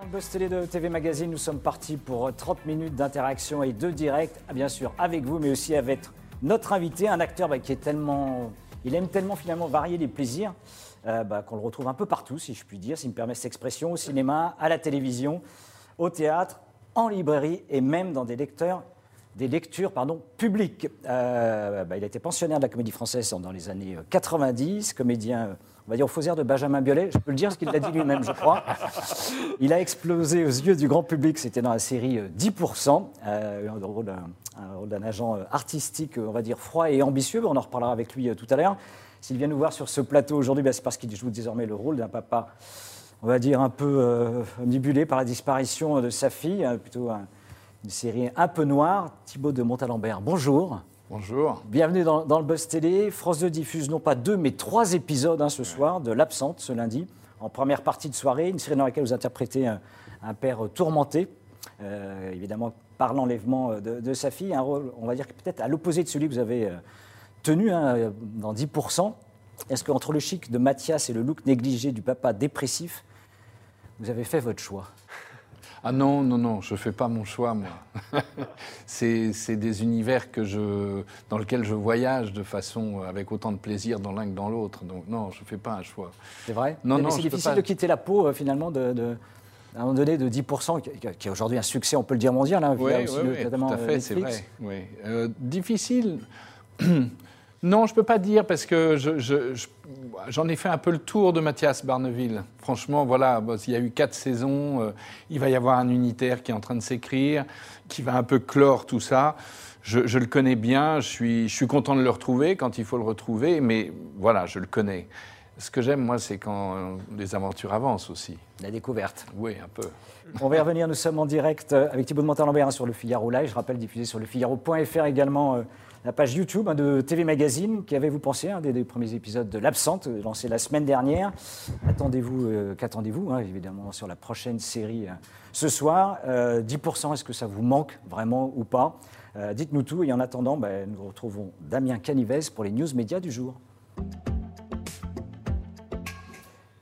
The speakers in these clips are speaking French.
Dans Buzz Télé de TV Magazine, nous sommes partis pour 30 minutes d'interaction et de direct, bien sûr avec vous, mais aussi avec notre invité, un acteur bah, qui est tellement, il aime tellement finalement varier les plaisirs, euh, bah, qu'on le retrouve un peu partout, si je puis dire, s'il me permet cette expression, au cinéma, à la télévision, au théâtre, en librairie et même dans des lecteurs des lectures pardon, publiques. Euh, bah, il a été pensionnaire de la comédie française dans les années 90, comédien, euh, on va dire, au faux air de Benjamin Biolay. Je peux le dire, parce qu'il l'a dit lui-même, je crois. Il a explosé aux yeux du grand public, c'était dans la série euh, 10%, euh, un rôle d'un- un rôle d'un agent euh, artistique, euh, on va dire, froid et ambitieux. On en reparlera avec lui euh, tout à l'heure. S'il vient nous voir sur ce plateau aujourd'hui, bah, c'est parce qu'il joue désormais le rôle d'un papa, on va dire, un peu euh, omnibulé par la disparition de sa fille, hein, plutôt un- une série un peu noire. Thibaut de Montalembert, bonjour. Bonjour. Bienvenue dans, dans le Buzz Télé. France 2 diffuse non pas deux, mais trois épisodes hein, ce soir de L'Absente, ce lundi, en première partie de soirée. Une série dans laquelle vous interprétez un, un père tourmenté, euh, évidemment par l'enlèvement euh, de, de sa fille. Un rôle, on va dire, peut-être à l'opposé de celui que vous avez euh, tenu hein, euh, dans 10%. Est-ce qu'entre le chic de Mathias et le look négligé du papa dépressif, vous avez fait votre choix? Ah non, non, non, je ne fais pas mon choix, moi. c'est des univers que je, dans lesquels je voyage de façon avec autant de plaisir dans l'un que dans l'autre. Donc non, je ne fais pas un choix. C'est vrai? Non, Mais non, C'est difficile pas. de quitter la peau, euh, finalement, de, de- à un moment donné, de 10%, qui, est aujourd'hui un succès, on peut le dire, mondial. Hein, Oui, via aussi oui, le- oui, notamment, tout à euh, fait, c'est vrai. Euh, difficile Non, je ne peux pas dire parce que je- je- je- j'en ai fait un peu le tour de Mathias Barneville. Franchement, voilà, il y a eu quatre saisons, euh, il va y avoir un unitaire qui est en train de s'écrire, qui va un peu clore tout ça. Je, je le connais bien, je suis, je suis content de le retrouver quand il faut le retrouver, mais voilà, je le connais. Ce que j'aime, moi, c'est quand les aventures avancent aussi. La découverte. Oui, un peu. On va y revenir, nous sommes en direct euh, avec Thibaut de Montalembert hein, sur le Figaro Live. Je rappelle, diffusé sur le Figaro.fr également euh, la page YouTube hein, de TV Magazine. Qu'avez-vous pensé hein, des, premiers épisodes de L'Absente, euh, lancé la semaine dernière? Attendez-vous, euh, qu'attendez-vous, hein, évidemment, sur la prochaine série euh, ce soir Euh, 10%, est-ce que ça vous manque vraiment ou pas? Dites-nous tout. Et en attendant, ben, nous retrouvons Damien Canivez pour les news médias du jour.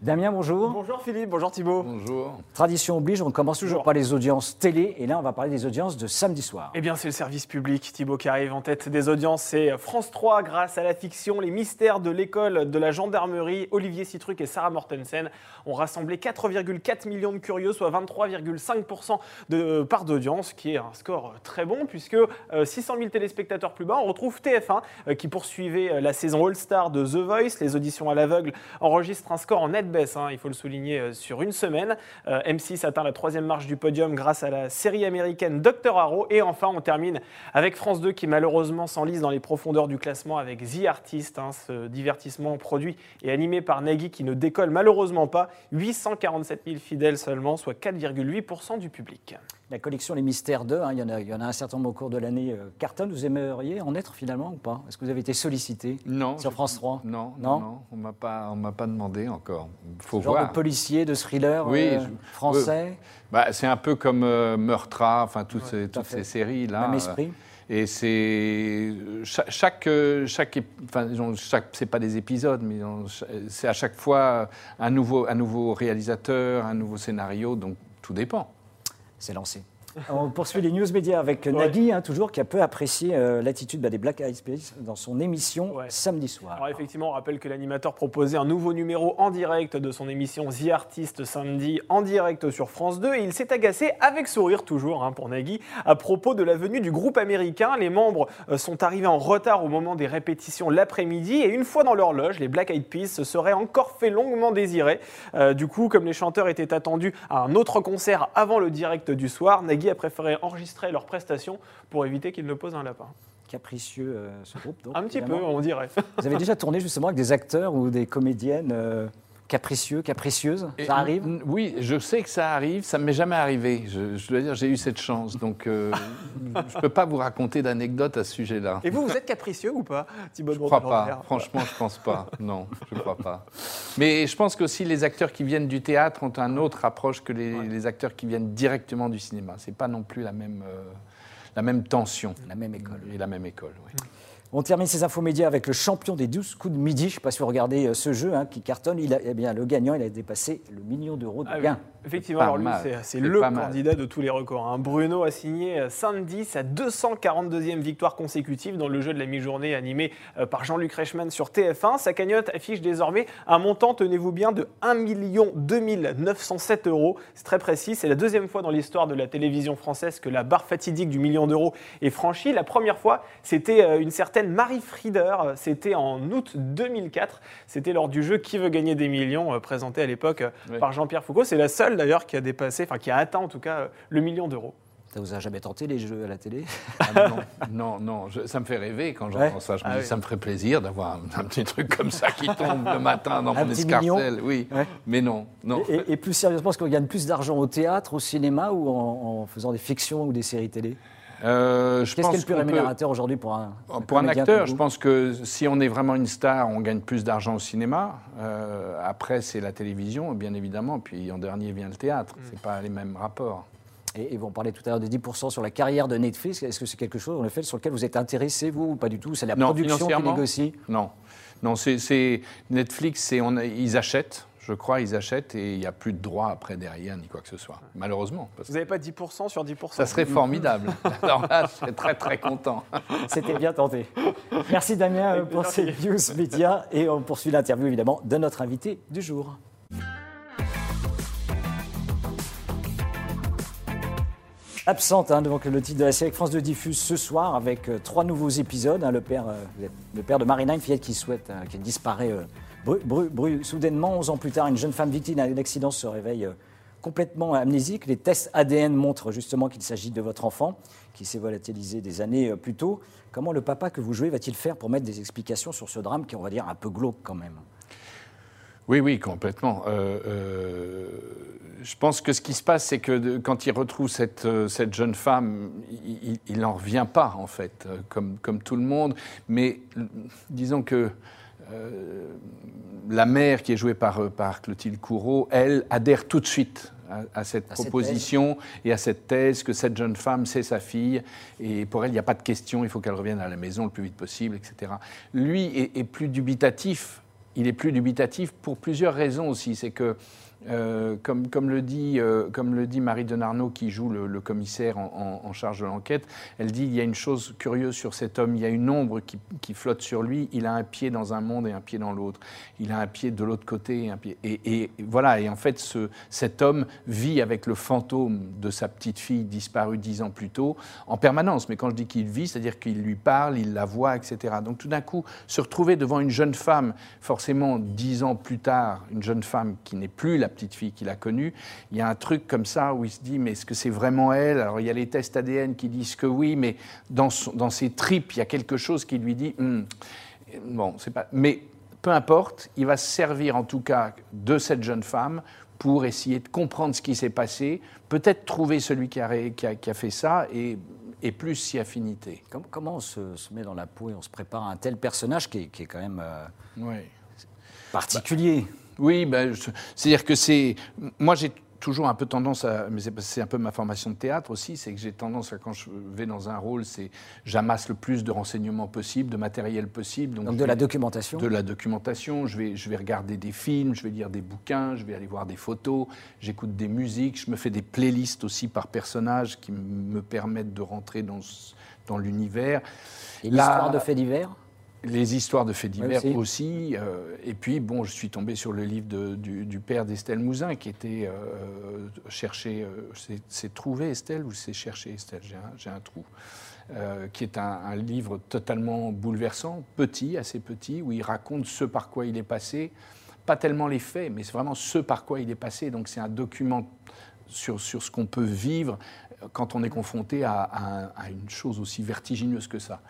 Damien, bonjour. Bonjour Philippe, bonjour Thibault. Bonjour. Tradition oblige, on commence toujours Bonjour. par les audiences télé, et là on va parler des audiences de samedi soir. Eh bien, c'est le service public, Thibaut, qui arrive en tête des audiences. C'est France 3, grâce à la fiction Les mystères de l'école de la gendarmerie. Olivier Citruc et Sarah Mortensen ont rassemblé 4,4 millions de curieux, soit 23,5% de part d'audience, qui est un score très bon, puisque euh, 600 000 téléspectateurs plus bas. On retrouve TF1, euh, qui poursuivait euh, la saison All-Star de The Voice. Les auditions à l'aveugle enregistrent un score en nette hein, il faut le souligner, euh, sur une semaine. Euh, M6 atteint la troisième marche du podium grâce à la série américaine Dr. Arrow. Et enfin, on termine avec France 2 qui malheureusement s'enlise dans les profondeurs du classement avec The Artist, hein, ce divertissement produit et animé par Nagui qui ne décolle malheureusement pas. 847 000 fidèles seulement, soit 4,8% du public. La collection Les Mystères 2, hein, il, y en a, il y en a un certain nombre au cours de l'année. euh, Carton, vous aimeriez en être finalement ou pas? Est-ce que vous avez été sollicité Non. sur France 3 Non, Non? on m'a pas, on m'a pas demandé encore. Faut Genre voir. de policier, de thriller Oui, euh, je- français, Bah, c'est un peu comme euh, Meurtra, enfin toutes, Ouais, ces, tout à toutes fait. ces séries là. même esprit? Et c'est chaque, chaque, chaque, enfin, chaque, c'est pas des épisodes, mais c'est à chaque fois un nouveau, un nouveau réalisateur, un nouveau scénario, donc tout dépend. C'est lancé. On poursuit les news médias avec Nagui, hein, toujours, qui a peu apprécié euh, l'attitude bah, des Black Eyed Peas dans son émission Ouais. samedi soir. Alors effectivement, on rappelle que l'animateur proposait un nouveau numéro en direct de son émission The Artist samedi en direct sur France 2 et il s'est agacé avec sourire toujours hein, pour Nagui à propos de la venue du groupe américain. Les membres euh, sont arrivés en retard au moment des répétitions l'après-midi et une fois dans leur loge, les Black Eyed Peas se seraient encore fait longuement désirer. Euh, du coup, comme les chanteurs étaient attendus à un autre concert avant le direct du soir, Nagui a préféré enregistrer leurs prestations pour éviter qu'ils ne posent un lapin. capricieux euh, ce groupe. donc, Un petit peu, on dirait. Vous avez déjà tourné justement avec des acteurs ou des comédiennes euh, capricieux, capricieuses Et- Ça arrive? Oui, je sais que ça arrive, ça ne m'est jamais arrivé. Je, je dois dire, j'ai eu cette chance. Donc, euh, je ne peux pas vous raconter d'anecdotes à ce sujet-là. Et vous, vous êtes capricieux ou pas Thibaut Je de crois pas. Franchement, je pense pas. Non, je crois pas. Mais je pense qu'aussi les acteurs qui viennent du théâtre ont un autre approche que les, les acteurs qui viennent directement du cinéma. C'est pas non plus la même, euh, la même tension. La même école. Et la même école, oui. On termine ces infos médias avec le champion des 12 coups de midi. Je ne sais pas si vous regardez euh, ce jeu hein, qui cartonne. Il a, eh bien, le gagnant, il a dépassé le million d'euros de Ah oui. Effectivement, alors lui, c'est- le mal. candidat de tous les records. hein. Bruno a signé euh, samedi sa 242e victoire consécutive dans le jeu de la mi-journée animé euh, par Jean-Luc Reichmann sur TF1. Sa cagnotte affiche désormais un montant, tenez-vous bien, de 1 907 euros. C'est très précis. C'est la deuxième fois dans l'histoire de la télévision française que la barre fatidique du million d'euros est franchie. La première fois, c'était euh, une certaine Marie Frieder. C'était en août 2004. C'était lors du jeu Qui veut gagner des millions, présenté à l'époque Oui. par Jean-Pierre Foucault. C'est la seule d'ailleurs qui a dépassé, enfin qui a atteint en tout cas le million d'euros. Ça vous a jamais tenté les jeux à la télé? Ah, non, non, non, je- ça me fait rêver quand j'entends Ouais. ça. Je me Ah dis, oui. ça me ferait plaisir d'avoir un, un petit truc comme ça qui tombe le matin dans Un mon escarcelle. Oui, Ouais. mais non, non. et, et- et plus sérieusement, est-ce qu'on gagne plus d'argent au théâtre, au cinéma ou en, en faisant des fictions ou des séries télé? Euh, Qu'est-ce qui est le plus peut- rémunérateur aujourd'hui pour un, Pour un acteur, je pense que si on est vraiment une star, on gagne plus d'argent au cinéma. Euh, après, c'est la télévision, bien évidemment. Puis en dernier vient le théâtre. Mm. C'est pas les mêmes rapports. Et, et vous en parlez tout à l'heure des 10% sur la carrière de Netflix. Est-ce que c'est quelque chose, en effet, sur lequel vous êtes intéressé, vous, ou pas du tout? C'est la Non, production qui négocie? Non, non, c'est Netflix. C'est on a- ils achètent. Je crois, ils achètent et il n'y a plus de droit après derrière ni quoi que ce soit. Malheureusement, parce Vous n'avez pas 10% sur 10% ça serait formidable. Alors là, je serais très très content. C'était bien tenté. Merci Damien Avec pour ces news médias. Et on poursuit l'interview, évidemment, de notre invité du jour. Absente, hein, donc le titre de la série France 2 diffuse ce soir avec euh, trois nouveaux épisodes. hein, le, père, euh, le père de Marina, une fillette qui souhaite, euh, qui disparaît euh, soudainement. 11 ans plus tard, une jeune femme victime d'un accident se réveille euh, complètement amnésique. Les tests ADN montrent justement qu'il s'agit de votre enfant qui s'est volatilisé des années euh, plus tôt. Comment le papa que vous jouez va-t-il faire pour mettre des explications sur ce drame qui on va dire, un peu glauque quand même? Oui, oui, complètement. Euh, je pense que ce qui se passe, c'est que quand il retrouve cette, jeune femme, il n'en revient pas, en fait, comme, comme tout le monde. Mais disons que euh, la mère, qui est jouée par, euh, par Clotilde Courreau, elle adhère tout de suite à, à cette À cette proposition et à cette thèse que cette jeune femme, c'est sa fille. Et pour elle, il n'y a pas de question, il faut qu'elle revienne à la maison le plus vite possible, etc. Lui est, est plus dubitatif. Il est plus dubitatif pour plusieurs raisons aussi. C'est que, euh, comme, comme, le dit, euh, comme le dit Marie Denarnaud, qui joue le, commissaire en, charge de l'enquête, elle dit il y a une chose curieuse sur cet homme, il y a une ombre qui, flotte sur lui, il a un pied dans un monde et un pied dans l'autre. Il a un pied de l'autre côté et un pied. Et, voilà, et en fait, ce, cet homme vit avec le fantôme de sa petite fille disparue dix ans plus tôt en permanence. Mais quand je dis qu'il vit, c'est-à-dire qu'il lui parle, il la voit, etc. Donc tout d'un coup, se retrouver devant une jeune femme, forcément dix ans plus tard, une jeune femme qui n'est plus la petite fille qu'il a connue, il y a un truc comme ça où il se dit, mais est-ce que c'est vraiment elle? Alors il y a les tests ADN qui disent que oui, mais dans, son- dans ses tripes, il y a quelque chose qui lui dit, Hum, bon, c'est pas... Mais peu importe, il va se servir en tout cas de cette jeune femme pour essayer de comprendre ce qui s'est passé, peut-être trouver celui qui a, ré- qui a- qui a fait ça et, et plus si affinité. Com- Comment on se, se met dans la peau et on se prépare à un tel personnage qui est, qui est quand même euh, particulier? Oui, ben, c'est-à-dire que c'est. Moi, j'ai toujours un peu tendance à. Mais c'est un peu ma formation de théâtre aussi, c'est que j'ai tendance à, quand je vais dans un rôle, c'est. J'amasse le plus de renseignements possible, de matériel possible. Donc de la documentation de la documentation, je vais, je vais regarder des films, je vais lire des bouquins, je vais aller voir des photos, j'écoute des musiques, je me fais des playlists aussi par personnage qui me permettent de rentrer dans, dans l'univers. Et l'histoire de faits divers? Les histoires de faits divers aussi. aussi. euh, et puis, bon, je suis tombé sur le livre de- du, du père d'Estelle Mouzin qui était euh, cherché. euh, c'est- c'est trouvé Estelle ou c'est cherché Estelle? J'ai un, j'ai un trou. Qui est un, un livre totalement bouleversant, petit, assez petit, où il raconte ce par quoi il est passé. Pas tellement les faits, mais c'est vraiment ce par quoi il est passé. Donc c'est un document sur, sur ce qu'on peut vivre quand on est confronté à, à une chose aussi vertigineuse que ça.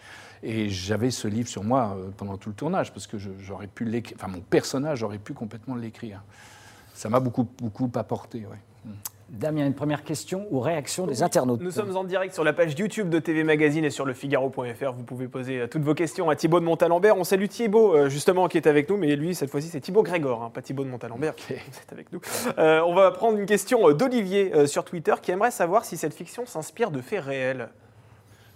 Et j'avais ce livre sur moi euh, pendant tout le tournage, parce que j'aurais pu l'écrire, enfin mon personnage aurait pu complètement l'écrire. Ça m'a beaucoup, beaucoup apporté, ouais. Damien, une première question ou réaction des internautes Nous sommes en direct sur la page YouTube de TV Magazine et sur le Figaro.fr. Vous pouvez poser euh, toutes vos questions à Thibaut de Montalembert. On salue Thibaut, euh, justement, qui est avec nous, mais lui, cette fois-ci, c'est Thibaut Grégor, hein, pas Thibaut de Montalembert, qui est avec nous. on va prendre une question d'Olivier sur Twitter qui aimerait savoir si cette fiction s'inspire de faits réels.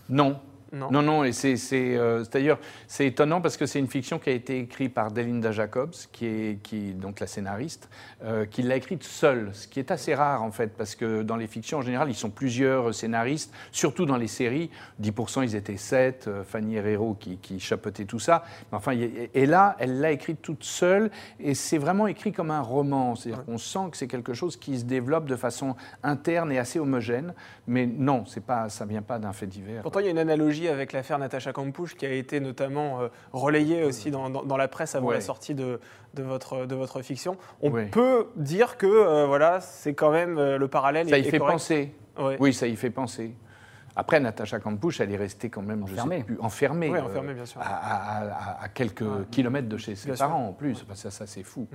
Non, non, non, et c'est euh, d'ailleurs c'est étonnant parce que c'est une fiction qui a été écrite par Delinda Jacobs, qui est, qui, donc la scénariste, euh, qui l'a écrite seule, ce qui est assez rare en fait, parce que dans les fictions en général, ils sont plusieurs scénaristes, surtout dans les séries. 10% ils étaient 7, euh, Fanny Herrero qui, qui chapeautait tout ça. Mais enfin, et là, elle l'a écrite toute seule, et c'est vraiment écrit comme un roman. C'est-à-dire qu'on sent que c'est quelque chose qui se développe de façon interne et assez homogène. Mais non, c'est pas, ça vient pas d'un fait divers. Pourtant, il y a une analogie avec l'affaire Natacha Kampusch qui a été notamment euh, relayée aussi dans, la presse avant la sortie de, de, votre, de votre fiction. On peut dire que euh, voilà, c'est quand même euh, le parallèle. Ça y fait penser. Oui, ça y fait penser. Après, Natacha Kampusch, elle est restée quand même enfermée, plus, enfermée, oui, enfermée bien sûr. À, quelques kilomètres de chez ses parents en plus. ça, ça c'est fou.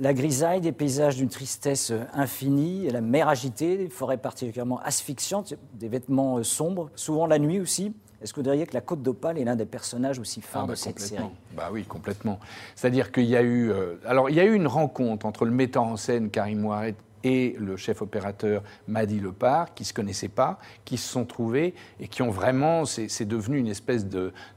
La grisaille, des paysages d'une tristesse infinie, la mer agitée, des forêts particulièrement asphyxiantes, des vêtements euh, sombres, souvent la nuit aussi. Est-ce que vous diriez que la Côte d'Opale est l'un des personnages aussi phares ah, de bah, cette série? Bah oui, complètement. C'est-à-dire qu'il y a eu, euh, alors il y a eu une rencontre entre le metteur en scène Karim Moaret et le chef opérateur Madi Lepar, qui ne se connaissaient pas, qui se sont trouvés et qui ont vraiment, c'est devenu une espèce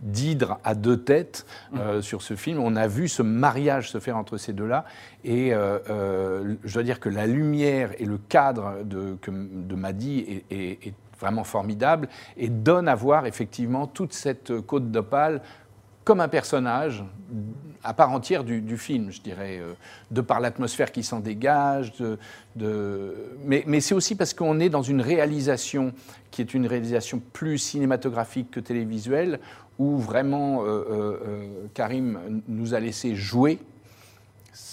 d'hydre à deux têtes euh, mmh. sur ce film. On a vu ce mariage se faire entre ces deux-là et euh, euh, je dois dire que la lumière et le cadre de, de Madi est, vraiment formidable et donne à voir effectivement toute cette côte d'opale comme un personnage à part entière du, film, je dirais, euh, de par l'atmosphère qui s'en dégage. Mais, c'est aussi parce qu'on est dans une réalisation qui est une réalisation plus cinématographique que télévisuelle, où vraiment euh, euh, Karim nous a laissé jouer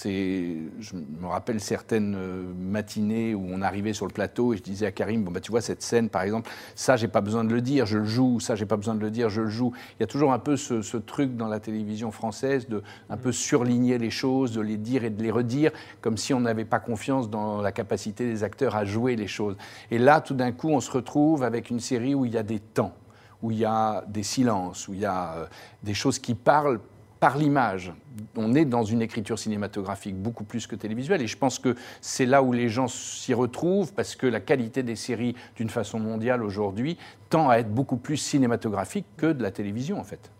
je me rappelle certaines euh, matinées où on arrivait sur le plateau et je disais à Karim, bon bah tu vois cette scène par exemple, ça j'ai pas besoin de le dire, je le joue, ça j'ai pas besoin de le dire, je le joue. Il y a toujours un peu ce, truc dans la télévision française de un peu surligner les choses, de les dire et de les redire, comme si on n'avait pas confiance dans la capacité des acteurs à jouer les choses. Et là, tout d'un coup, on se retrouve avec une série où il y a des temps où il y a des silences, où il y a euh, des choses qui parlent par l'image. On est dans une écriture cinématographique beaucoup plus que télévisuelle et je pense que c'est là où les gens s'y retrouvent parce que la qualité des séries d'une façon mondiale aujourd'hui tend à être beaucoup plus cinématographique que de la télévision en fait.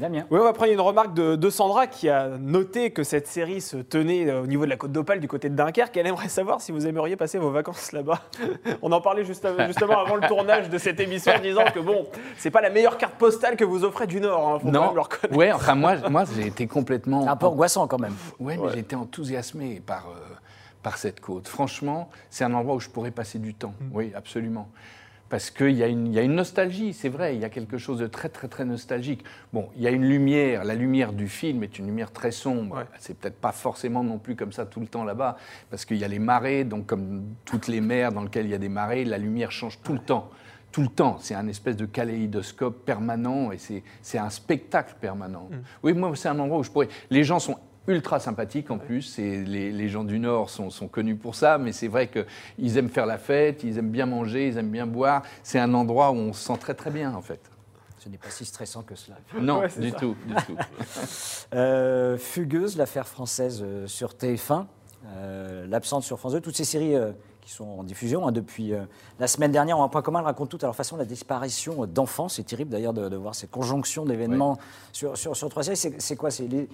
Oui, on va prendre une remarque de, Sandra qui a noté que cette série se tenait euh, au niveau de la côte d'Opale, du côté de Dunkerque. Elle aimerait savoir si vous aimeriez passer vos vacances là-bas. On en parlait justement avant le tournage de cette émission en disant que bon, c'est pas la meilleure carte postale que vous offrez du Nord. Hein, non, ouais, enfin moi, moi j'ai été complètement. Un peu angoissant quand même. Ouais, mais j'ai été enthousiasmé par, euh, par cette côte. Franchement, c'est un endroit où je pourrais passer du temps. Mm. Oui, absolument parce qu'il y, a une nostalgie, c'est vrai, il y a quelque chose de très très très nostalgique. Bon, il y a une lumière, la lumière du film est une lumière très sombre. C'est peut-être pas forcément non plus comme ça tout le temps là-bas, parce qu'il y a les marées, donc comme toutes les mers dans lesquelles il y a des marées, la lumière change tout le temps. Tout le temps, c'est un espèce de kaléidoscope permanent et c'est un spectacle permanent. Mm. Oui, moi, c'est un endroit où je pourrais. Les gens sont ultra sympathique en plus. Et les, gens du Nord sont, connus pour ça, mais c'est vrai qu'ils aiment faire la fête, ils aiment bien manger, ils aiment bien boire. C'est un endroit où on se sent très très bien en fait. Ce n'est pas si stressant que cela. Non, du, tout, du tout, euh, Fugueuse, l'affaire française euh, sur TF1, euh, l'absente sur France 2, toutes ces séries qui sont en diffusion hein, depuis la semaine dernière ont un point commun, elles racontent toutes à leur façon la disparition d'enfants. C'est terrible d'ailleurs de, voir cette conjonction d'événements sur, sur, sur, trois séries. C'est quoi? C'est les,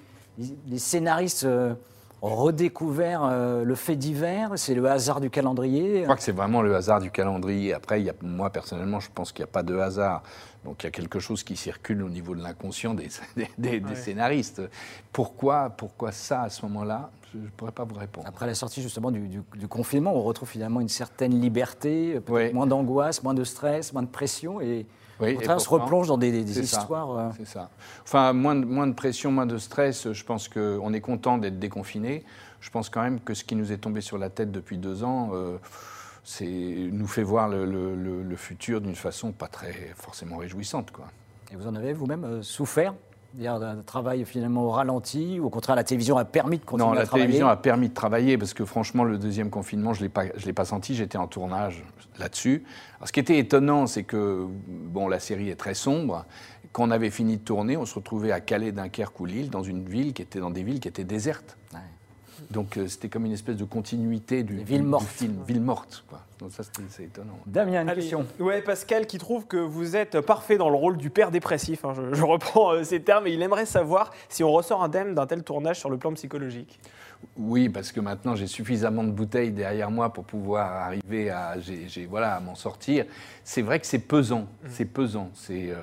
scénaristes euh, ont redécouvert euh, le fait divers C'est le hasard du calendrier Je crois que c'est vraiment le hasard du calendrier. Après, il y a, moi, personnellement, je pense qu'il n'y a pas de hasard. Donc il y a quelque chose qui circule au niveau de l'inconscient des, des, scénaristes. Pourquoi, pourquoi ça à ce moment-là? Je ne pourrais pas vous répondre. Après la sortie justement du, confinement, on retrouve finalement une certaine liberté, moins d'angoisse, moins de stress, moins de pression. Et Oui, Au se replonge dans des, histoires. euh, C'est ça. Enfin, moins de, moins de pression, moins de stress. Je pense qu'on est content d'être déconfiné. Je pense quand même que ce qui nous est tombé sur la tête depuis deux ans, euh, c'est nous fait voir le, le- le- le futur d'une façon pas très forcément réjouissante, quoi. Et vous en avez vous-même euh, souffert? C'est-à-dire d'un travail finalement au ralenti ou au contraire la télévision a permis de continuer Non, à la travailler télévision a permis de travailler parce que franchement, le deuxième confinement, je ne l'ai pas senti. J'étais en tournage là-dessus. Ce qui était étonnant, c'est que bon, la série est très sombre. Quand on avait fini de tourner, on se retrouvait à Calais, Dunkerque ou Lille, dans une ville qui était dans des villes qui étaient désertes. Ouais. Donc euh, c'était comme une espèce de continuité du, Des villes du- film, ville morte. Quoi. Donc ça, c'est étonnant. Damien, une Allez. question. Ouais, Pascal qui trouve que vous êtes parfait dans le rôle du père dépressif. hein, je, je reprends euh, ces termes et il aimerait savoir si on ressort indemne d'un tel tournage sur le plan psychologique. Oui, parce que maintenant j'ai suffisamment de bouteilles derrière moi pour pouvoir arriver à, j'ai- j'ai- voilà, à m'en sortir. C'est vrai que c'est pesant, c'est pesant. C'est, euh,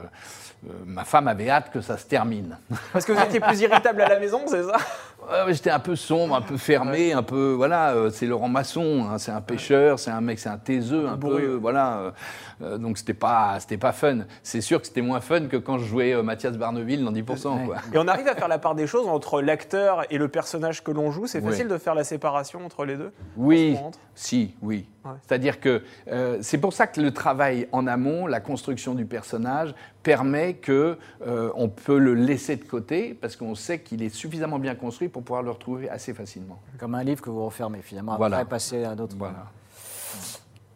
euh, ma femme avait hâte que ça se termine. Parce que vous étiez plus irritable à la maison, c'est ça? Ouais, J'étais un peu sombre, un peu fermé, un peu voilà. euh, c'est Laurent Masson, hein, c'est un pêcheur, c'est un mec, c'est un taiseux, un peu bourru. voilà. euh, euh, donc c'était pas, c'était pas fun. C'est sûr que c'était moins fun que quand je jouais euh, Mathias Barneville dans 10%. Quoi. Et on arrive à faire la part des choses entre l'acteur et le personnage que l'on joue. C'est facile de faire la séparation entre les deux? Oui, si, oui. Ouais. C'est-à-dire que euh, c'est pour ça que le travail en amont, la construction du personnage, permet que euh, on peut le laisser de côté parce qu'on sait qu'il est suffisamment bien construit pour pouvoir le retrouver assez facilement. Comme un livre que vous refermez finalement Voilà. après passer à d'autres. Voilà.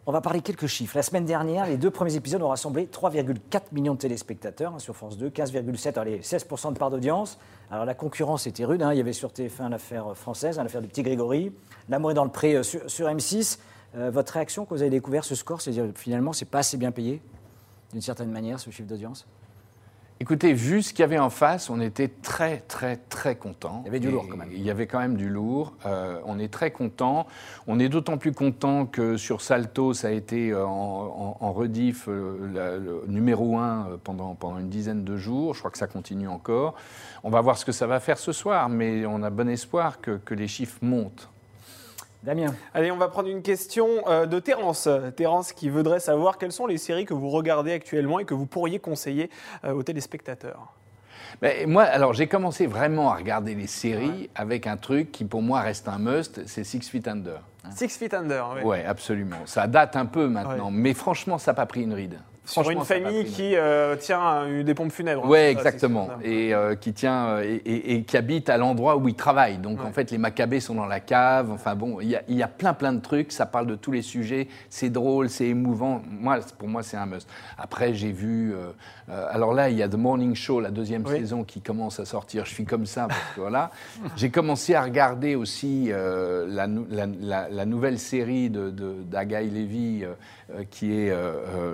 On va parler quelques chiffres. La semaine dernière, les deux premiers épisodes ont rassemblé 3,4 millions de téléspectateurs hein, sur France 2, 15,7, allez, 16% de part d'audience. Alors la concurrence était rude, hein. il y avait sur TF1 l'affaire française, hein, l'affaire du petit Grégory, L'amour est dans le pré euh, sur, sur M6. Euh, votre réaction quand vous avez découvert ce score, c'est-à-dire finalement c'est pas assez bien payé, d'une certaine manière, ce chiffre d'audience? Écoutez, vu ce qu'il y avait en face, on était très, très, très contents. Il y avait du lourd, quand même. Il y avait quand même du lourd. Euh, on est très contents. On est d'autant plus contents que sur Salto, ça a été euh, en, en- en rediff euh, la- le numéro un pendant, pendant une dizaine de jours. Je crois que ça continue encore. On va voir ce que ça va faire ce soir, mais on a bon espoir que, que les chiffres montent. Damien Allez, on va prendre une question euh, de Terence. Terence qui voudrait savoir quelles sont les séries que vous regardez actuellement et que vous pourriez conseiller euh, aux téléspectateurs. Mais moi, alors j'ai commencé vraiment à regarder les séries avec un truc qui pour moi reste un must, c'est Six Feet Under. Six Feet Under, oui. Ouais, absolument. Ça date un peu maintenant, Ouais. mais franchement, ça n'a pas pris une ride. Sur une famille qui euh, tient euh, des pompes funèbres. C'est ça, exactement. Et euh, qui tient euh, et, et- et qui habite à l'endroit où il travaille. Donc Ouais. en fait, les Maccabées sont dans la cave. Enfin bon, il y, a- il y a plein plein de trucs. Ça parle de tous les sujets. C'est drôle, c'est émouvant. Moi, pour moi, c'est un must. Après, j'ai vu. euh, alors là, il y a The Morning Show, la deuxième Oui. saison qui commence à sortir. Je suis comme ça parce que voilà. J'ai commencé à regarder aussi la, nou- la- la- la nouvelle série de, d'Agaï Levy, qui est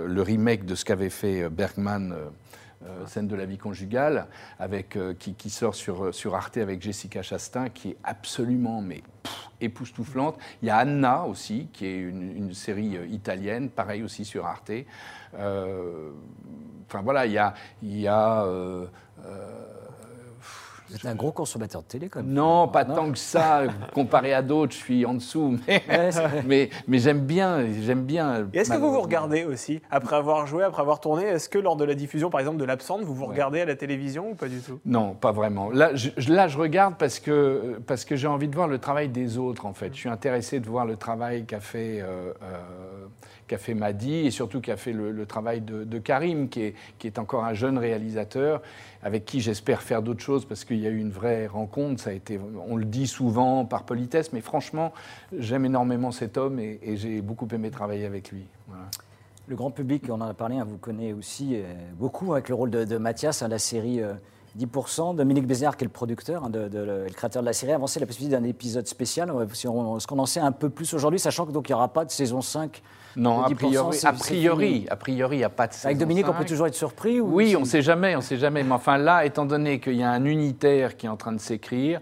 le remake de ce qu'avait fait euh, Bergman. euh, euh, scène de la vie conjugale, avec, qui, sort sur, sur Arte avec Jessica Chastain, qui est absolument mais, époustouflante. Il y a Anna aussi, qui est une, série italienne, pareil aussi sur Arte. Enfin voilà, il y a... Il y a Vous êtes un gros consommateur de télé quand même. non, pas tant que ça. Comparé à d'autres, je suis en dessous. Mais, Ouais, mais, mais j'aime bien, j'aime bien. Est-ce que vous vous regardez aussi, après avoir joué, après avoir tourné, est-ce que lors de la diffusion, par exemple, de l'absente, vous vous Ouais. regardez à la télévision ou pas du tout? Non, pas vraiment. Là, je, je- là, je regarde parce que, parce que j'ai envie de voir le travail des autres, en fait. Je suis intéressé de voir le travail qu'a fait, euh, euh, qu'a fait Madi et surtout qu'a fait le, travail de, Karim, qui est, qui est encore un jeune réalisateur, avec qui j'espère faire d'autres choses parce qu'il y a eu une vraie rencontre. Ça a été, on le dit souvent par politesse, mais franchement, j'aime énormément cet homme et, j'ai beaucoup aimé travailler avec lui. Le grand public, on en a parlé, hein, vous connaît aussi euh, beaucoup avec le rôle de, de Mathias, hein, la série euh, 10%. Dominique Bézard, qui est le producteur, hein, de- de- le, le créateur de la série, a avancé la possibilité d'un épisode spécial. Si on, Est-ce qu'on en sait un peu plus aujourd'hui, sachant qu'il n'y aura pas de saison 5 Non, a 10%, priori, a priori, a priori, il n'y a pas de Avec saison Dominique, on 5. peut toujours être surpris ou Oui, on ne sait jamais, on sait jamais. Mais enfin là, étant donné qu'il y a un unitaire qui est en train de s'écrire,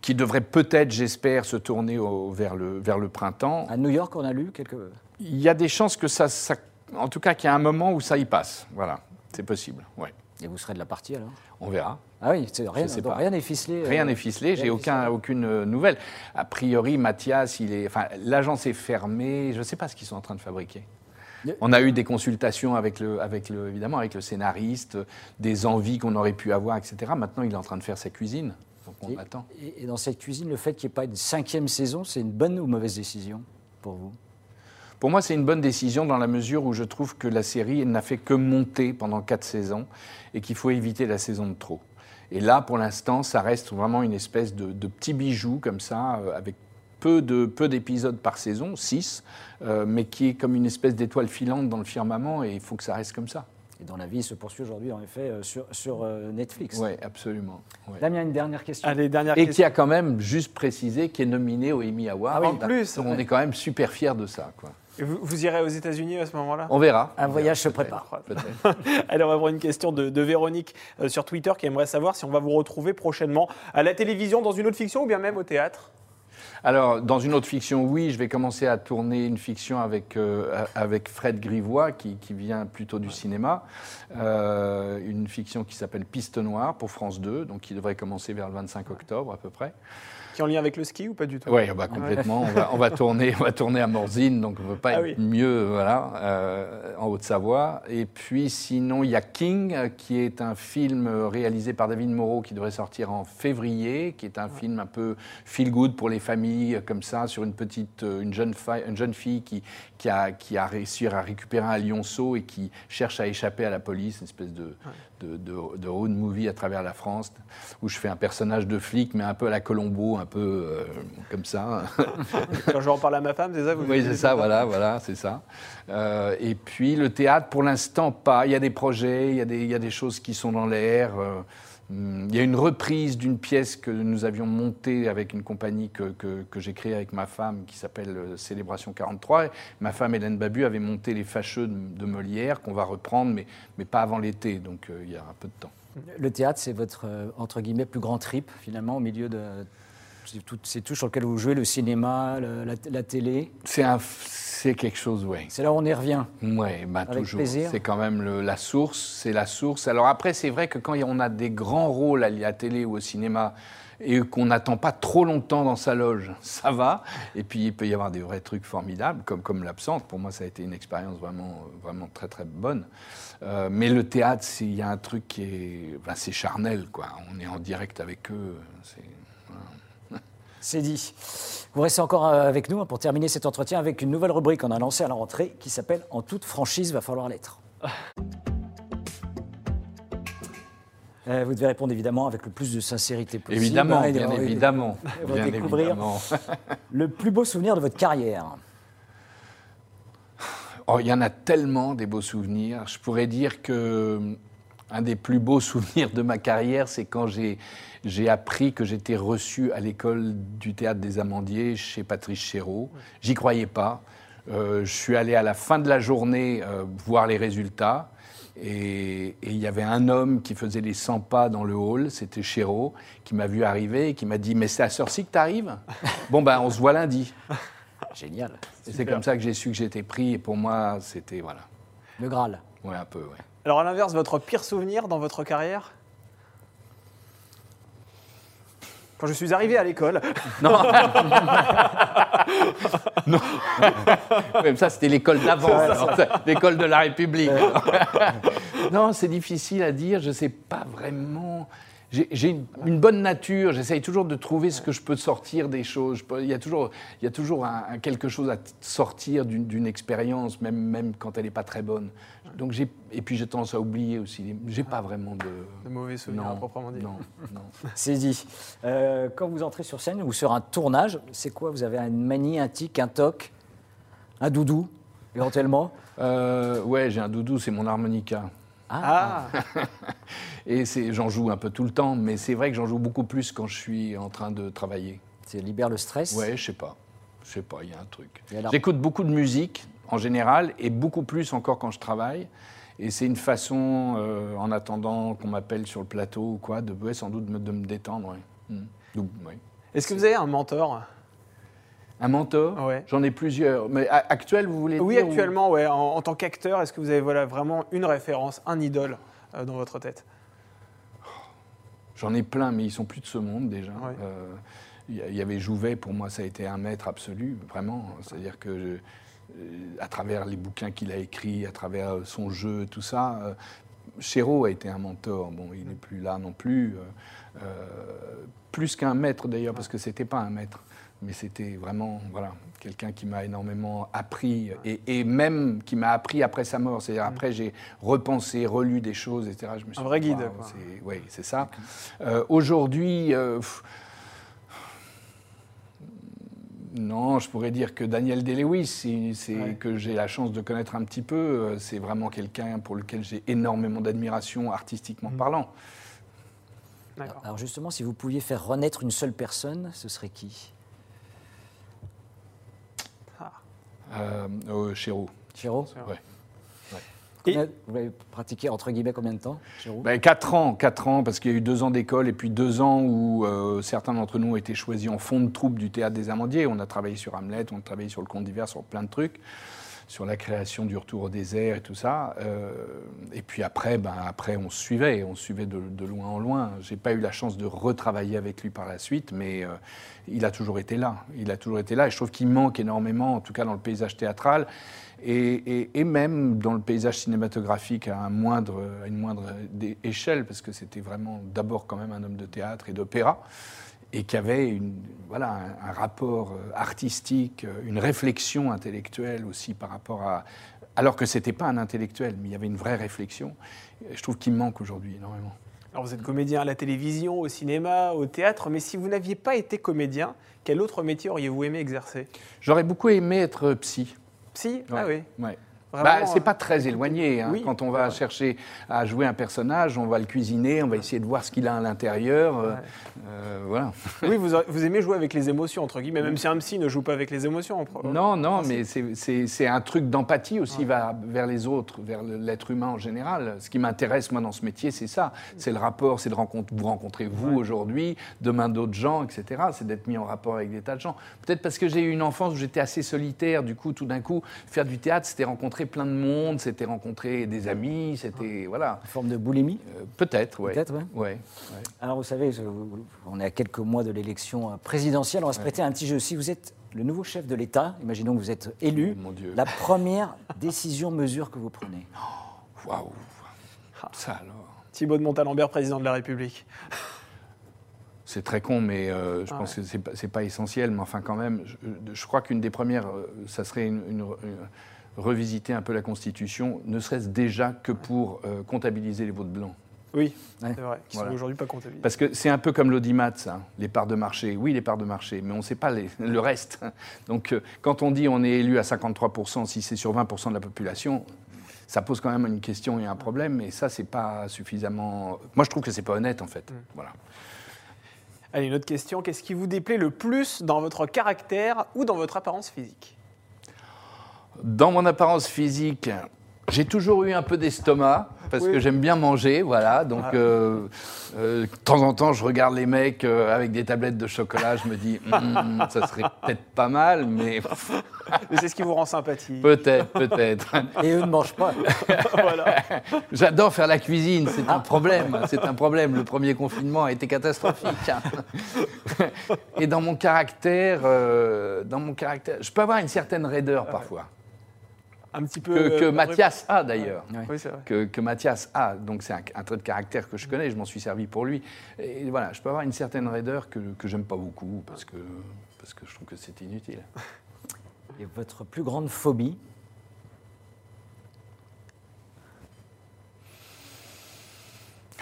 qui devrait peut-être, j'espère, se tourner au- vers, le, vers le printemps, À New York, on a lu quelques. il y a des chances que ça, ça- en tout cas, qu'il y a un moment où ça y passe. Voilà, c'est possible. Ouais, Et vous serez de la partie alors on verra. Ah oui, c'est- rien sais donc pas. rien n'est ficelé. Rien euh, n'est ficelé, j'ai aucun, aucune euh, nouvelle. A priori, Mathias, il est, enfin, l'agence est fermée. Je ne sais pas ce qu'ils sont en train de fabriquer. On a eu des consultations avec le, avec le, évidemment avec le scénariste, des envies qu'on aurait pu avoir, etc. Maintenant, il est en train de faire sa cuisine. Donc on Et- attend. Et, et dans cette cuisine, le fait qu'il n'y ait pas une cinquième saison, c'est une bonne ou mauvaise décision pour vous? Pour moi, c'est une bonne décision dans la mesure où je trouve que la série n'a fait que monter pendant quatre saisons et qu'il faut éviter la saison de trop. Et là, pour l'instant, ça reste vraiment une espèce de, de petit bijou comme ça, euh, avec peu de peu d'épisodes par saison, six, euh, mais qui est comme une espèce d'étoile filante dans le firmament et il faut que ça reste comme ça. Et dans la vie, il se poursuit aujourd'hui, en effet, euh, sur, sur euh, Netflix. Oui, absolument. ouais. Damien, une dernière question. Allez, dernière Et question. qui a quand même, juste précisé, qui est nominé au Emmy Award. Ah oui, en plus. Donc on est quand même super fiers de ça. Quoi. Et Vous, vous irez aux États-Unis à ce moment-là? On verra. Un On voyage se prépare. Alors, on va avoir une question de, de Véronique euh, sur Twitter qui aimerait savoir si on va vous retrouver prochainement à la télévision, dans une autre fiction ou bien même au théâtre. Alors, dans une autre fiction, oui, je vais commencer à tourner une fiction avec, euh, avec Fred Grivois, qui, qui vient plutôt du cinéma. Euh, une fiction qui s'appelle Piste Noire pour France 2, donc qui devrait commencer vers le 25 octobre à peu près. Qui est en lien avec le ski ou pas du tout? Oui, bah, complètement. On, va, on va tourner, on va tourner à Morzine, donc on ne peut pas Ah être oui. mieux voilà, euh, en Haute-Savoie. Et puis sinon, il y a King, euh, qui est un film euh, réalisé par David Moreau, qui devrait sortir en février, qui est un film un peu feel-good pour les familles, comme ça, sur une petite, une jeune, une jeune fille qui, qui, a, qui a réussi à récupérer un lionceau et qui cherche à échapper à la police, une espèce de, de, de- de road movie à travers la France, où je fais un personnage de flic, mais un peu à la Colombo, un peu euh, comme ça. Quand je vais en parler à ma femme, c'est ça vous Oui, c'est ça, voilà, voilà, c'est ça. Euh, et puis le théâtre, pour l'instant, pas. Il y a des projets, il y a des, il y a des choses qui sont dans l'air. euh, hum, il y a une reprise d'une pièce que nous avions montée avec une compagnie que, que- que j'ai créée avec ma femme qui s'appelle Célébration 43. Et ma femme Hélène Babu avait monté Les Fâcheux de, de Molière, qu'on va reprendre, mais, mais pas avant l'été, donc euh, il y a un peu de temps. Le théâtre, c'est votre, entre guillemets, plus grand trip, finalement, au milieu de c'est tout, sur lequel vous jouez, le cinéma, le- la, la télé. C'est quelque chose, oui. C'est là où on y revient. Oui, bah, toujours. C'est quand même le- la source, c'est la source. Alors après, c'est vrai que quand on a des grands rôles à la télé ou au cinéma et qu'on n'attend pas trop longtemps dans sa loge, ça va. Et puis il peut y avoir des vrais trucs formidables, comme, comme l'absente. Pour moi, ça a été une expérience vraiment, vraiment très très bonne. Euh, mais le théâtre, il y a un truc qui est, ben, c'est charnel, quoi. On est en direct avec eux. C'est- dit. Vous restez encore euh, avec nous hein, pour terminer cet entretien avec une nouvelle rubrique qu'on a lancée à la rentrée qui s'appelle En toute franchise, va falloir l'être. Euh, vous devez répondre évidemment avec le plus de sincérité possible. Évidemment, bien de- évidemment, bien découvrir. évidemment. Le plus beau souvenir de votre carrière. Oh, il y en a tellement des beaux souvenirs. Je pourrais dire que un des plus beaux souvenirs de ma carrière, c'est quand j'ai appris que j'étais reçu à l'école du théâtre des Amandiers chez Patrice Chéreau. J'y croyais pas. Euh, je suis allé à la fin de la journée euh, voir les résultats. Et il y avait un homme qui faisait les 100 pas dans le hall, c'était Chéreau, qui m'a vu arriver et qui m'a dit Mais c'est à heure-ci que tu arrives Bon, ben, on se voit lundi. Génial. C'est comme ça que j'ai su que j'étais pris. Et pour moi, c'était. Voilà. Le Graal. Ouais, un peu, ouais. Alors, à l'inverse, votre pire souvenir dans votre carrière? Quand je suis arrivé à l'école, Ouais, mais ça, c'était l'école d'avant, l'école de la République. non, c'est difficile à dire, je ne sais pas vraiment. J'ai une, une bonne nature, j'essaye toujours de trouver ce que je peux sortir des choses. Peux- il y a toujours, il y a toujours un- un quelque chose à sortir d'une d'une expérience, même, même quand elle n'est pas très bonne. Donc j'ai- et puis j'ai tendance à oublier aussi. J'ai pas vraiment de. de mauvais souvenirs à proprement dit. Non, non. C'est dit. Euh, quand vous entrez sur scène ou sur un tournage, c'est quoi? Vous avez une manie, un tic, un toc, un doudou, éventuellement? Euh, ouais, j'ai un doudou, c'est mon harmonica. Ah, Et c'est- j'en joue un peu tout le temps, mais c'est vrai que j'en joue beaucoup plus quand je suis en train de travailler. Ça libère le stress? Ouais, je sais pas. Je sais pas, il y a un truc. Et J'écoute beaucoup de musique en général et beaucoup plus encore quand je travaille. Et c'est une façon, euh, en attendant qu'on m'appelle sur le plateau ou quoi, de ouais, sans doute de me, de me détendre. ouais. Mm. Ouais. est-ce que vous avez un mentor? Un mentor? Ouais. J'en ai plusieurs. Mais actuel, vous voulez Oui, dire ou- actuellement, ouais. En, en tant qu'acteur, est-ce que vous avez voilà, vraiment une référence, un idole euh, dans votre tête? J'en ai plein, mais ils sont plus de ce monde déjà. Ouais. Euh, Il y avait Jouvet, pour moi, ça a été un maître absolu, vraiment. C'est-à-dire que je- à travers les bouquins qu'il a écrits, à travers son jeu, tout ça. Euh, Chéreau a été un mentor. Bon, il n'est plus là non plus. Euh, plus qu'un maître d'ailleurs, parce que c'était pas un maître, mais c'était vraiment voilà quelqu'un qui m'a énormément appris et, même qui m'a appris après sa mort. C'est-à-dire mm. après j'ai repensé, relu des choses, etc. Je me suis un vrai guide. Oui, c'est ça. Aujourd'hui. Non, je pourrais dire que Daniel Day-Lewis, c'est que j'ai la chance de connaître un petit peu. Euh, c'est vraiment quelqu'un pour lequel j'ai énormément d'admiration artistiquement mm. parlant. Alors justement, si vous pouviez faire renaître une seule personne, ce serait qui? Ah. euh, euh Chéreau? Chéreau Ouais. Vous l'avez pratiqué entre guillemets combien de temps ben, Quatre ans, quatre ans, parce qu'il y a eu deux ans d'école et puis deux ans où euh, certains d'entre nous ont été choisis en fond de troupe du théâtre des Amandiers. On a travaillé sur Hamlet, on a travaillé sur le conte d'hiver, sur plein de trucs, sur la création du retour au désert et tout ça. Euh, et puis après, ben, après, on suivait, on suivait de, loin en loin. J'ai pas eu la chance de retravailler avec lui par la suite, mais euh, il a toujours été là. Il a toujours été là, et je trouve qu'il manque énormément, en tout cas dans le paysage théâtral et, même dans le paysage cinématographique à, une moindre échelle, parce que c'était vraiment d'abord quand même un homme de théâtre et d'opéra, et qui avait une, voilà, un, rapport euh, artistique, euh, une réflexion intellectuelle aussi par rapport à... Alors que ce n'était pas un intellectuel, mais il y avait une vraie réflexion. Je trouve qu'il me manque aujourd'hui énormément. Alors vous êtes comédien à la télévision, au cinéma, au théâtre, mais si vous n'aviez pas été comédien, quel autre métier auriez-vous aimé exercer? J'aurais beaucoup aimé être psy. Si Ah oui. Ouais. Bah, c'est pas très éloigné. Hein. Quand on va chercher à jouer un personnage, on va le cuisiner, on va essayer de voir ce qu'il a à l'intérieur. Euh, euh, voilà. Oui, vous, vous, aimez jouer avec les émotions, entre guillemets, même si un psy ne joue pas avec les émotions. Non, non, mais c'est un truc d'empathie aussi vers les autres, vers l'être humain en général. Ce qui m'intéresse, moi, dans ce métier, c'est ça. C'est le rapport, c'est de vous rencontrer vous aujourd'hui, demain d'autres gens, etc. C'est d'être mis en rapport avec des tas de gens. Peut-être parce que j'ai eu une enfance où j'étais assez solitaire, du coup, tout d'un coup, faire du théâtre, c'était rencontrer plein de monde, c'était rencontrer des amis, c'était voilà. Une forme de boulimie euh, Peut-être, oui. Peut-être, ouais. Alors vous savez, on est à quelques mois de l'élection présidentielle, on va se prêter un petit jeu. Si vous êtes le nouveau chef de l'État, imaginons que vous êtes élu, Mon Dieu. la première décision, mesure que vous prenez. Waouh Ça alors. Thibaut de Montalembert, président de la République. C'est très con, mais euh, je pense que c'est pas, pas essentiel. Mais enfin, quand même, je, crois qu'une des premières, euh, ça serait une revisiter un peu la Constitution, ne serait-ce déjà que pour euh, comptabiliser les votes blancs. Oui, c'est vrai, qui sont aujourd'hui pas comptabilisés. Parce que c'est un peu comme l'audimat, ça, les parts de marché. Oui, les parts de marché, mais on ne sait pas le reste. Donc, euh, quand on dit on est élu à 53%, si c'est sur 20% de la population, ça pose quand même une question et un problème, et ça, c'est pas suffisamment. Moi, je trouve que c'est pas honnête, en fait. Mm. Voilà. Allez, une autre question. Qu'est-ce qui vous déplaît le plus dans votre caractère ou dans votre apparence physique? Dans mon apparence physique, j'ai toujours eu un peu d'estomac parce que j'aime bien manger, voilà. Donc, ah. euh, euh, de temps en temps, je regarde les mecs euh, avec des tablettes de chocolat, je me dis, hmm, ça serait peut-être pas mal, mais. mais c'est ce qui vous rend sympathique. Peut-être, peut-être. Et eux ne mangent pas. voilà. J'adore faire la cuisine, c'est un problème, c'est un problème. Le premier confinement a été catastrophique. Et dans mon caractère, dans mon caractère, je peux avoir une certaine raideur parfois un petit peu. Que, euh, Mathias a d'ailleurs. que, que, Mathias a. Donc c'est un, trait de caractère que je connais, je m'en suis servi pour lui. Et voilà, je peux avoir une certaine raideur que, que j'aime pas beaucoup parce que, parce que je trouve que c'est inutile. Et votre plus grande phobie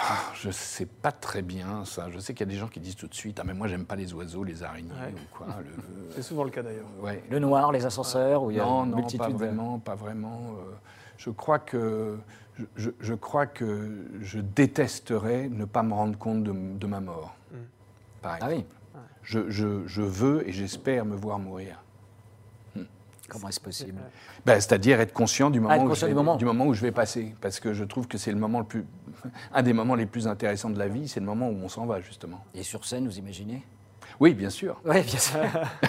Ah, je sais pas très bien ça. Je sais qu'il y a des gens qui disent tout de suite Ah, mais moi, j'aime pas les oiseaux, les araignées ou quoi. C'est souvent le cas d'ailleurs. Ouais. Le noir, les ascenseurs, où il y a non, une multitude pas vraiment, pas vraiment. Euh, je crois que. Je, je, crois que je détesterais ne pas me rendre compte de, ma mort. Mm. Par exemple. Ah oui. Je, je veux et j'espère me voir mourir. Comment est-ce possible? Ben, C'est-à-dire être conscient, du moment, je vais, du, moment. où je vais passer. Parce que je trouve que c'est le moment le plus, un des moments les plus intéressants de la vie, c'est le moment où on s'en va, justement. Et sur scène, vous imaginez? Oui, bien sûr. Oui, bien sûr.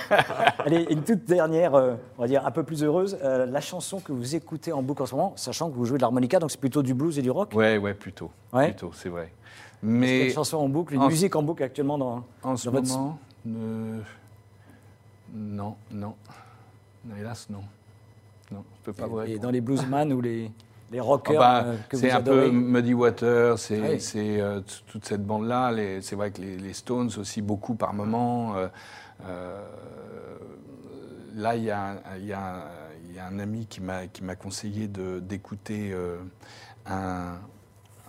Allez, une toute dernière, euh, on va dire un peu plus heureuse. Euh, la chanson que vous écoutez en boucle en ce moment, sachant que vous jouez de l'harmonica, donc c'est plutôt du blues et du rock? Oui, ouais, plutôt. Ouais. Plutôt, c'est vrai. Mais une chanson en boucle, une musique en boucle actuellement dans, en ce moment, Non, non. Hélas, non. Non, je peux pas vous Et répondre. dans les bluesman ou les, les Ah rockers bah, euh, que c'est un adorez peu Muddy Water, c'est Oui. c'est, euh, toute cette bande-là. C'est vrai que les, les Stones aussi, beaucoup par moment. euh, euh, là, il y, a un- il y, a un- il y a un ami qui m'a conseillé d'écouter euh, un,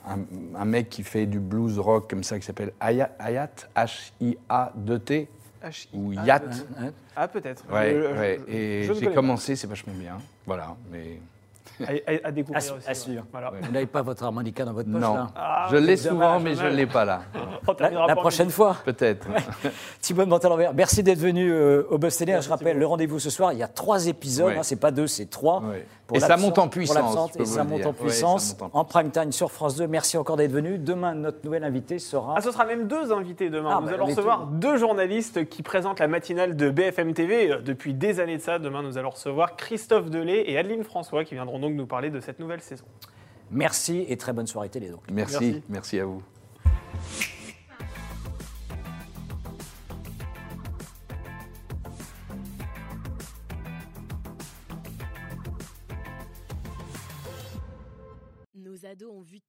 un, un mec qui fait du blues rock comme ça, qui s'appelle Hayat, Hayat, H-I-A-2-T, ou Ah. Hein Ah, peut-être. Ouais, ouais. Et j'ai commencé, c'est vachement bien. Voilà, mais. À, à- à découvrir À aussi. à ouais. suivre. Voilà. Ouais. Vous n'avez pas votre harmonica dans votre poche non. là Ah, je l'ai souvent, mais je ne l'ai pas là. La, prochaine fois. Peut-être. Thibaut de Montalembert, merci d'être venu euh, au Buzz Télé. Merci, Je rappelle, Thibaut. le rendez-vous ce soir, il y a trois épisodes, Ouais. hein, c'est pas deux, c'est trois. Ouais. Pour Et ça monte en puissance, Et ça monte en puissance monte en en prime time sur France 2. Merci encore d'être venu. Demain, notre nouvel invité sera. Ah, ce sera même deux invités demain. Ah, nous bah, allons recevoir deux. deux journalistes qui présentent la matinale de BFM TV euh, depuis des années de ça. Demain, nous allons recevoir Christophe Delay et Adeline François qui viendront donc nous parler de cette nouvelle saison. Merci et très bonne soirée télé donc. Merci, Merci. merci à vous. Ados ont vu